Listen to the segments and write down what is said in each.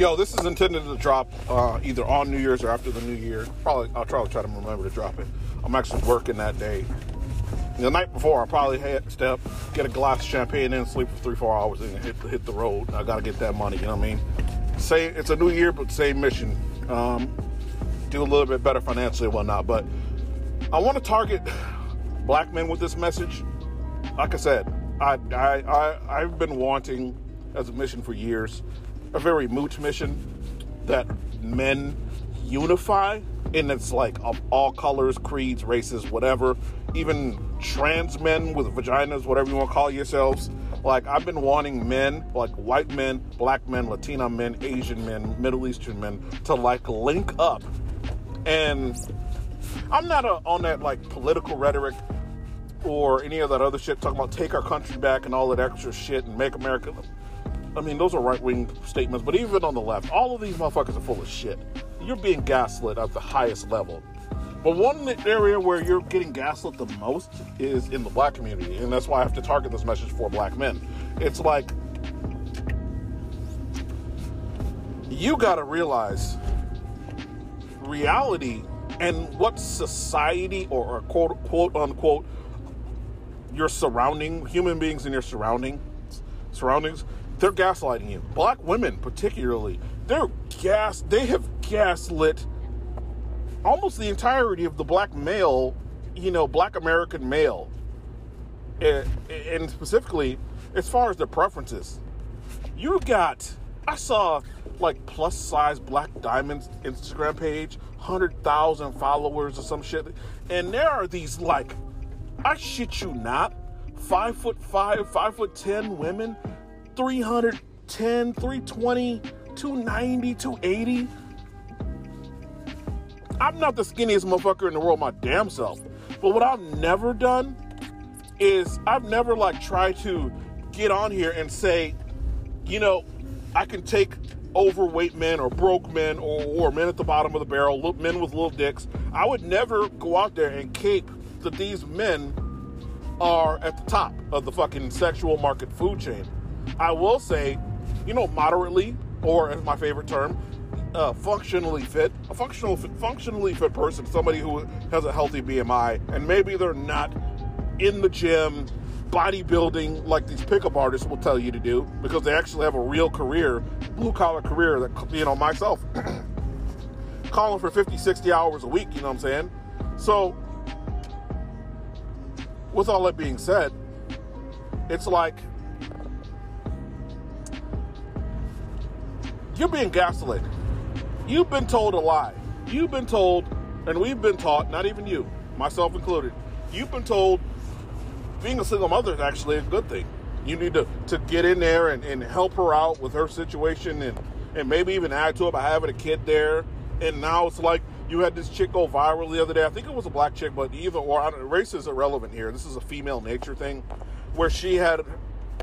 Yo, this is intended to drop uh, either on New Year's or after the New Year. Probably, I'll try to try to remember to drop it. I'm actually working that day. The night before, I'll probably head step, get a glass of champagne, and sleep for three, four hours, and hit hit the road. I gotta get that money. You know what I mean? Say it's a new year, but same mission. Um, do a little bit better financially and whatnot. But I want to target black men with this message. Like I said, I I, I I've been wanting as a mission for years a very moot mission that men unify and it's like of all colors, creeds, races, whatever, even trans men with vaginas, whatever you want to call yourselves. Like I've been wanting men, like white men, black men, Latino men, Asian men, Middle Eastern men, to like link up. And I'm not a, on that like political rhetoric or any of that other shit talking about take our country back and all that extra shit and make America I mean, those are right wing statements, but even on the left, all of these motherfuckers are full of shit. You're being gaslit at the highest level. But one area where you're getting gaslit the most is in the black community, and that's why I have to target this message for black men. It's like, you gotta realize reality and what society or, or quote, quote unquote your surrounding human beings in your surrounding surroundings they're gaslighting you. Black women, particularly, they're gas. They have gaslit almost the entirety of the black male, you know, black American male, and, specifically as far as their preferences. You got, I saw like plus size Black Diamonds Instagram page, hundred thousand followers or some shit, and there are these like, I shit you not, five foot five, five foot ten women 310, 320, 290, 280. I'm not the skinniest motherfucker in the world, my damn self. But what I've never done is I've never like tried to get on here and say, you know, I can take overweight men or broke men or, or men at the bottom of the barrel, men with little dicks. I would never go out there and cape that these men are at the top of the fucking sexual market food chain. I will say, you know, moderately, or as my favorite term, uh, functionally fit. A functional, functionally fit person, somebody who has a healthy BMI, and maybe they're not in the gym bodybuilding like these pickup artists will tell you to do because they actually have a real career, blue collar career that, you know, myself, calling for 50, 60 hours a week, you know what I'm saying? So, with all that being said, it's like You're being gaslit. You've been told a lie. You've been told, and we've been taught, not even you, myself included, you've been told being a single mother is actually a good thing. You need to, to get in there and, and help her out with her situation and, and maybe even add to it by having a kid there. And now it's like you had this chick go viral the other day. I think it was a black chick, but either or, race is irrelevant here. This is a female nature thing where she had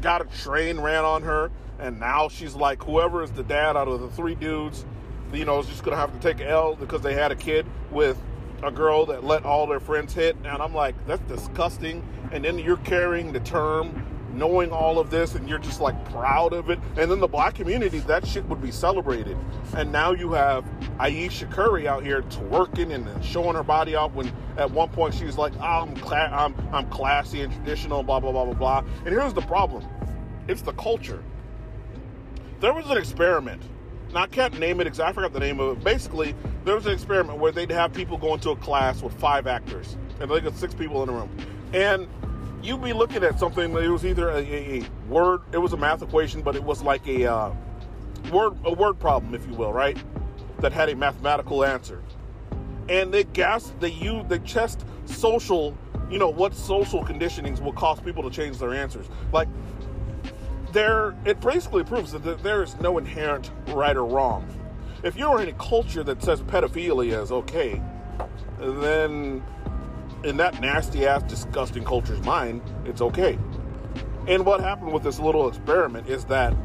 got a train ran on her, and now she's like whoever is the dad out of the three dudes, you know, is just gonna have to take L because they had a kid with a girl that let all their friends hit, and I'm like, that's disgusting. And then you're carrying the term knowing all of this and you're just like proud of it. And then the black community, that shit would be celebrated. And now you have Ayesha Curry out here twerking and showing her body off when at one point she was like, oh, I'm, cla- I'm, I'm classy and traditional, blah, blah, blah, blah, blah. And here's the problem it's the culture. There was an experiment. Now, I can't name it exactly, I forgot the name of it. Basically, there was an experiment where they'd have people go into a class with five actors, and they got six people in a room. And you'd be looking at something that was either a, a, word, it was a math equation, but it was like a uh, word a word problem, if you will, right? That had a mathematical answer. And they gas they use they test social, you know, what social conditionings will cause people to change their answers. Like there it basically proves that there is no inherent right or wrong. If you're in a culture that says pedophilia is okay, then in that nasty ass, disgusting culture's mind, it's okay. And what happened with this little experiment is that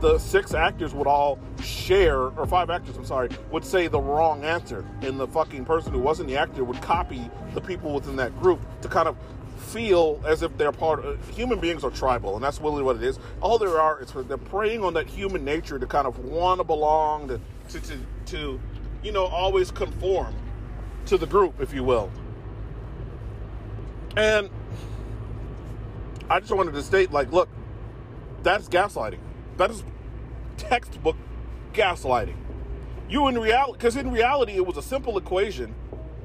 the six actors would all share, or five actors, I'm sorry, would say the wrong answer. And the fucking person who wasn't the actor would copy the people within that group to kind of feel as if they're part of human beings are tribal and that's really what it is all there are is they're preying on that human nature to kind of want to belong to, to, to, to you know always conform to the group if you will and i just wanted to state like look that's gaslighting. That is textbook gaslighting. You in reality because in reality it was a simple equation.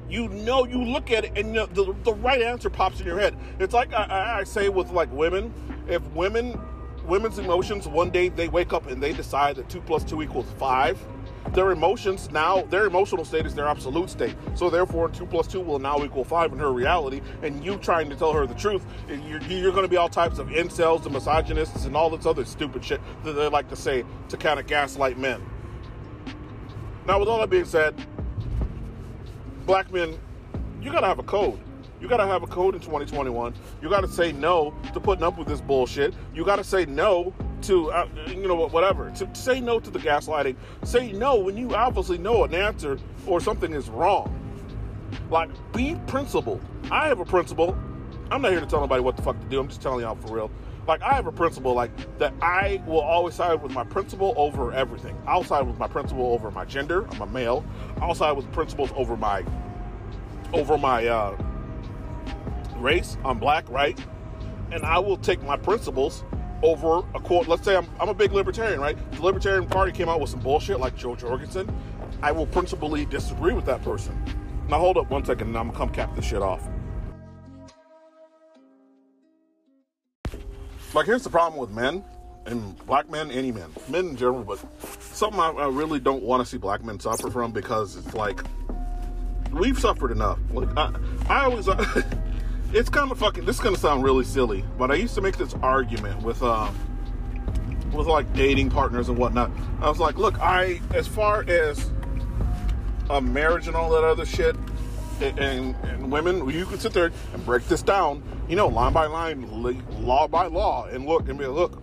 You know you look at it and know, the, the right answer pops in your head. It's like I, I say with like women if women women's emotions one day they wake up and they decide that 2 plus 2 equals 5 their emotions now their emotional state is their absolute state so therefore 2 plus 2 will now equal 5 in her reality and you trying to tell her the truth you're, you're going to be all types of incels and misogynists and all this other stupid shit that they like to say to kind of gaslight men now with all that being said black men, you gotta have a code. You gotta have a code in 2021. You gotta say no to putting up with this bullshit. You gotta say no to, uh, you know, whatever. To, say no to the gaslighting. Say no when you obviously know an answer or something is wrong. Like, be principled. I have a principle. I'm not here to tell anybody what the fuck to do. I'm just telling y'all for real. Like, I have a principle, like, that I will always side with my principle over everything. I'll side with my principle over my gender. I'm a male. I'll side with principles over my, over my, uh, race. I'm black, right? And I will take my principles over a quote. Let's say I'm, I'm a big libertarian, right? The Libertarian Party came out with some bullshit like Jo Jorgensen. I will principally disagree with that person. Now hold up one second and I'm gonna come cap this shit off. Like here's the problem with men and black men, any men, men in general, but something I, I really don't want to see black men suffer from because it's like we've suffered enough. Like I, I always, it's kind of fucking. This is gonna sound really silly, but I used to make this argument with uh, with like dating partners and whatnot. I was like, look, I as far as a marriage and all that other shit, and, and women, you can sit there and break this down, you know, line by line, law by law, and look and be like, look,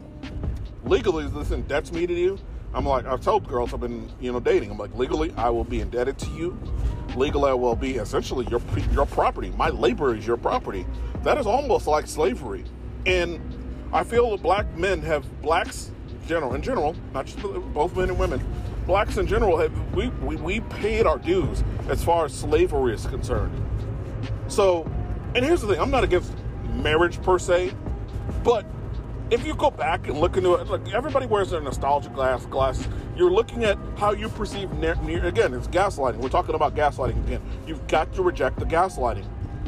legally, listen, debt's me to you. I'm like, I've told girls I've been, you know, dating. I'm like, legally, I will be indebted to you. Legally, I will be essentially your your property. My labor is your property. That is almost like slavery. And I feel that black men have blacks, general in general, not just both men and women, blacks in general have we, we, we paid our dues as far as slavery is concerned. So, and here's the thing: I'm not against marriage per se, but if you go back and look into it, like everybody wears their nostalgia glass. You're looking at how you perceive near, near again. It's gaslighting. We're talking about gaslighting again. You've got to reject the gaslighting.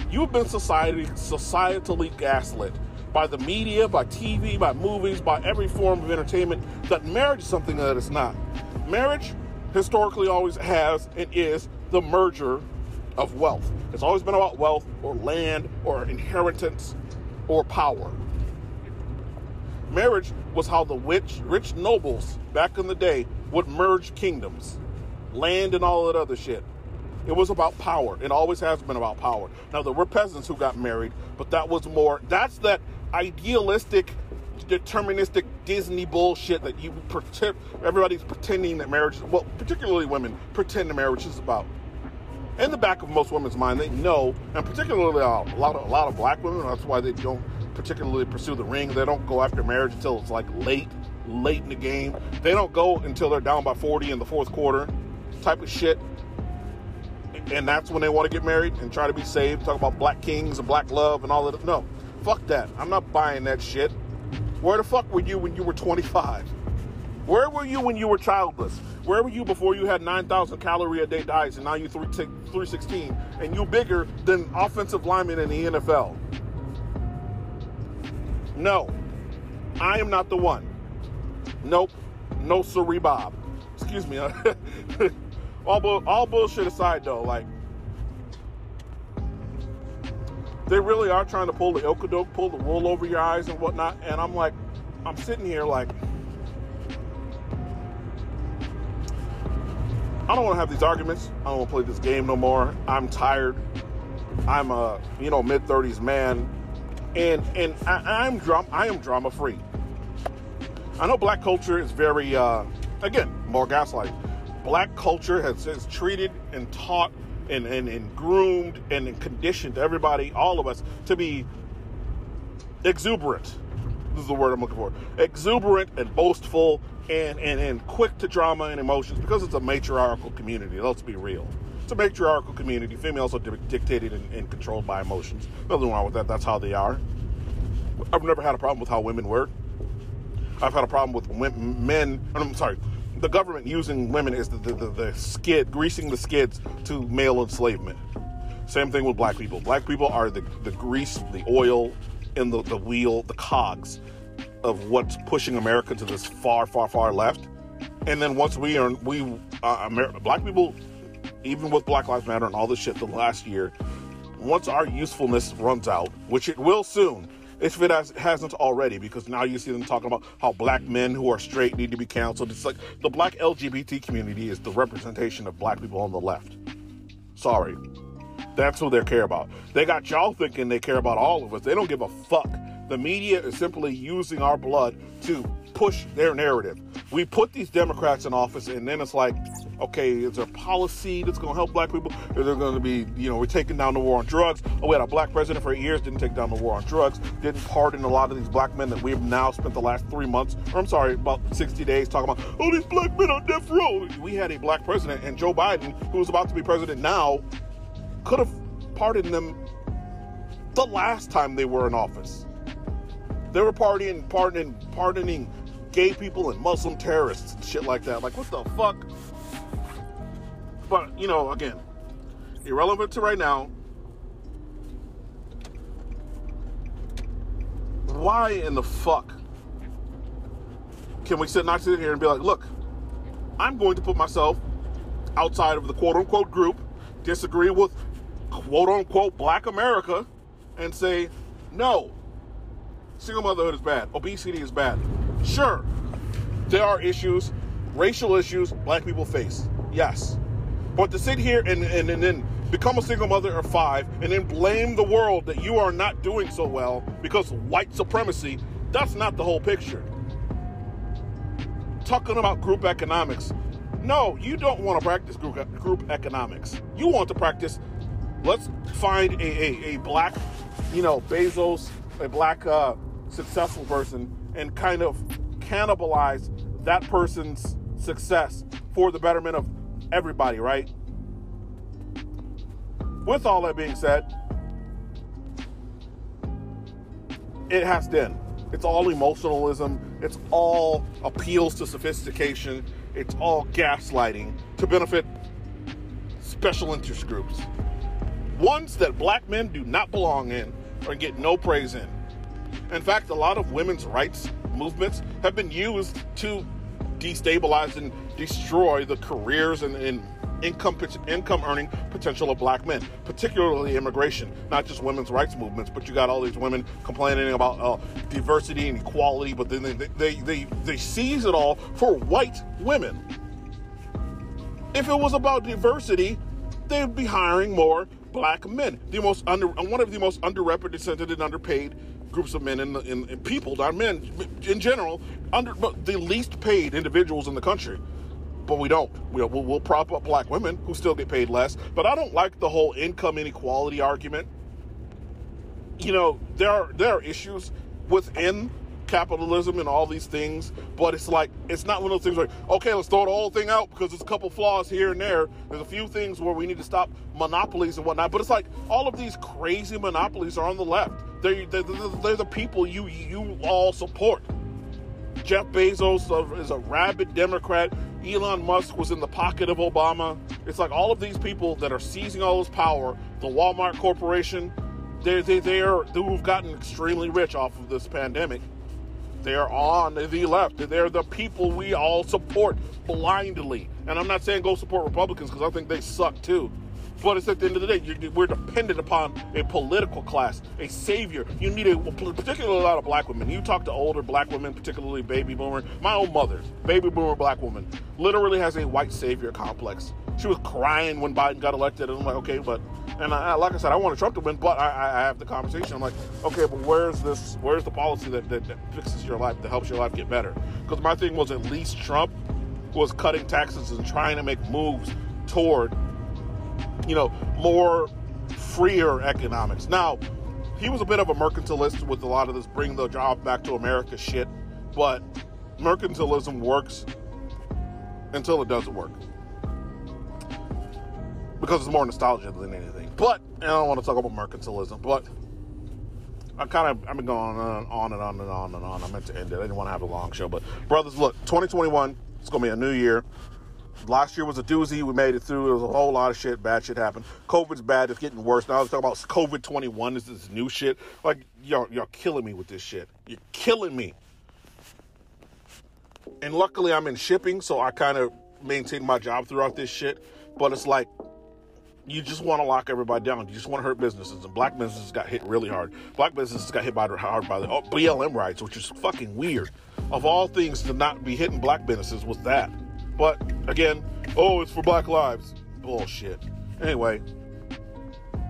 You've been society societally gaslit by the media, by TV, by movies, by every form of entertainment that marriage is something that it's not. Marriage historically always has and is the merger of wealth. It's always been about wealth or land or inheritance or power. Marriage was how the rich, rich nobles back in the day would merge kingdoms, land, and all that other shit. It was about power. It always has been about power. Now there were peasants who got married, but that was more. That's that idealistic, deterministic Disney bullshit that you pretend. Everybody's pretending that marriage. Well, particularly women pretend that marriage is about. In the back of most women's mind, they know, and particularly a lot of a lot of black women. That's why they don't particularly pursue the ring. They don't go after marriage until it's like late, late in the game. They don't go until they're down by 40 in the fourth quarter, type of shit. And that's when they want to get married and try to be saved. Talk about black kings and black love and all that. No, fuck that. I'm not buying that shit. Where the fuck were you when you were 25? Where were you when you were childless? Where were you before you had 9,000 calorie a day diets and now you 316 and you bigger than offensive linemen in the NFL? No, I am not the one. Nope, no siree, Bob. Excuse me. all, bu- all bullshit aside, though, like they really are trying to pull the okadoke, pull the wool over your eyes and whatnot. And I'm like, I'm sitting here like, I don't want to have these arguments. I don't want to play this game no more. I'm tired. I'm a you know mid 30s man and and I, am drama I am drama free. I know black culture is very uh, again more gaslighting. Black culture has, has treated and taught and, and, and groomed and conditioned everybody, all of us, to be exuberant. This is the word I'm looking for. Exuberant and boastful and, and, and quick to drama and emotions because it's a matriarchal community. Let's be real. A matriarchal community. Females are dictated and, and controlled by emotions. Nothing wrong with that. That's how they are. I've never had a problem with how women work. I've had a problem with women, men. I'm sorry, the government using women as the, the, the, the skid, greasing the skids to male enslavement. Same thing with black people. Black people are the, the grease, the oil, and the, the wheel, the cogs of what's pushing America to this far, far, far left. And then once we are, we, uh, Amer- black people, even with Black Lives Matter and all this shit the last year, once our usefulness runs out, which it will soon, if it has, hasn't already, because now you see them talking about how black men who are straight need to be counseled. It's like the black LGBT community is the representation of black people on the left. Sorry. That's who they care about. They got y'all thinking they care about all of us. They don't give a fuck. The media is simply using our blood to push their narrative. We put these Democrats in office, and then it's like, okay, is there a policy that's going to help black people? Is there going to be, you know, we're taking down the war on drugs? Oh, we had a black president for years, didn't take down the war on drugs, didn't pardon a lot of these black men that we've now spent the last three months, or I'm sorry, about 60 days talking about, oh, these black men on death row. We had a black president, and Joe Biden, who was about to be president now, could have pardoned them the last time they were in office. They were partying, pardoning, pardoning gay people and Muslim terrorists and shit like that. Like, what the fuck? But, you know, again, irrelevant to right now. Why in the fuck can we sit not sit here and be like, look, I'm going to put myself outside of the quote unquote group, disagree with quote unquote black America, and say, no, single motherhood is bad, obesity is bad. Sure, there are issues, racial issues black people face. Yes. But to sit here and, and, and then become a single mother of five and then blame the world that you are not doing so well because white supremacy, that's not the whole picture. Talking about group economics. No, you don't want to practice group, group economics. You want to practice, let's find a, a, a black, you know, Bezos, a black uh, successful person, and kind of cannibalize that person's success for the betterment of everybody, right? With all that being said, it has to end. It's all emotionalism. It's all appeals to sophistication. It's all gaslighting to benefit special interest groups. Ones that black men do not belong in or get no praise in. In fact, a lot of women's rights movements have been used to destabilize and destroy the careers and, and income income earning potential of black men, particularly immigration, not just women's rights movements, but you got all these women complaining about uh, diversity and equality, but then they, they, they, they seize it all for white women. If it was about diversity, they'd be hiring more black men. The most under, one of the most underrepresented and underpaid groups of men and, and, people, not men in general, under the least paid individuals in the country. But we don't. We'll, we'll, prop up black women who still get paid less. But I don't like the whole income inequality argument. You know, there are there are issues within capitalism and all these things, but it's like it's not one of those things like, okay, let's throw the whole thing out because there's a couple flaws here and there. There's a few things where we need to stop monopolies and whatnot. But it's like all of these crazy monopolies are on the left. They're, they're, they're the people you you all support. Jeff Bezos is a rabid Democrat. Elon Musk was in the pocket of Obama. It's like all of these people that are seizing all this power. The Walmart Corporation, they they they are who've gotten extremely rich off of this pandemic. They are on the left. They're the people we all support blindly. And I'm not saying go support Republicans because I think they suck too. But it's at the end of the day, we're dependent upon a political class, a savior. You need a, particularly a lot of black women. You talk to older black women, particularly baby boomer. My own mother, baby boomer black woman, literally has a white savior complex. She was crying when Biden got elected, and I'm like, okay, but, and I, like I said, I wanted Trump to win, but I, I have the conversation. I'm like, okay, but where's this? Where's the policy that, that, that fixes your life, that helps your life get better? Because my thing was at least Trump was cutting taxes and trying to make moves toward you know, more freer economics. Now, he was a bit of a mercantilist with a lot of this bring the job back to America shit. But mercantilism works until it doesn't work. Because it's more nostalgia than anything. But I don't want to talk about mercantilism, but I kind of I've been going on, on and on and on and on. I meant to end it. I didn't want to have a long show, but brothers, look, 2021, it's gonna be a new year. Last year was a doozy. We made it through. There was a whole lot of shit. Bad shit happened. COVID's bad. It's getting worse. Now I was talking about COVID 21. This is new shit. Like y'all, y'all killing me with this shit. You're killing me. And luckily, I'm in shipping, so I kind of maintain my job throughout this shit. But it's like you just want to lock everybody down. You just want to hurt businesses, and black businesses got hit really hard. Black businesses got hit by hard by the oh, BLM rights, which is fucking weird. Of all things to not be hitting black businesses was that. But again, oh, it's for Black Lives. Bullshit. Anyway,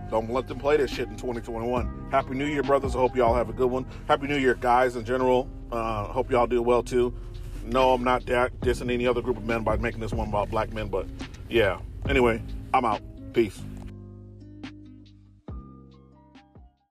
don't let them play this shit in 2021. Happy New Year, brothers. I hope y'all have a good one. Happy New Year, guys, in general. Uh, hope y'all do well too. No, I'm not dissing any other group of men by making this one about black men, but yeah. Anyway, I'm out. Peace.